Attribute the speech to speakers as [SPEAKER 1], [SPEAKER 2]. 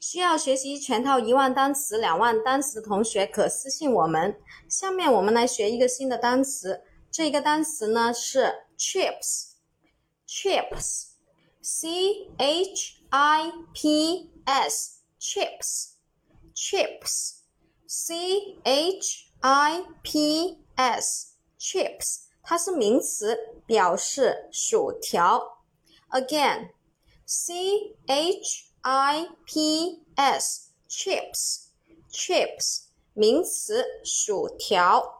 [SPEAKER 1] 需要学习全套一万单词、两万单词的同学可私信我们。下面我们来学一个新的单词，这个单词呢是 chips，chips，c h i p s，chips，chips，c h i p s，chips，它是名词，表示薯条。Again，c h I P S chips chips 名词薯条。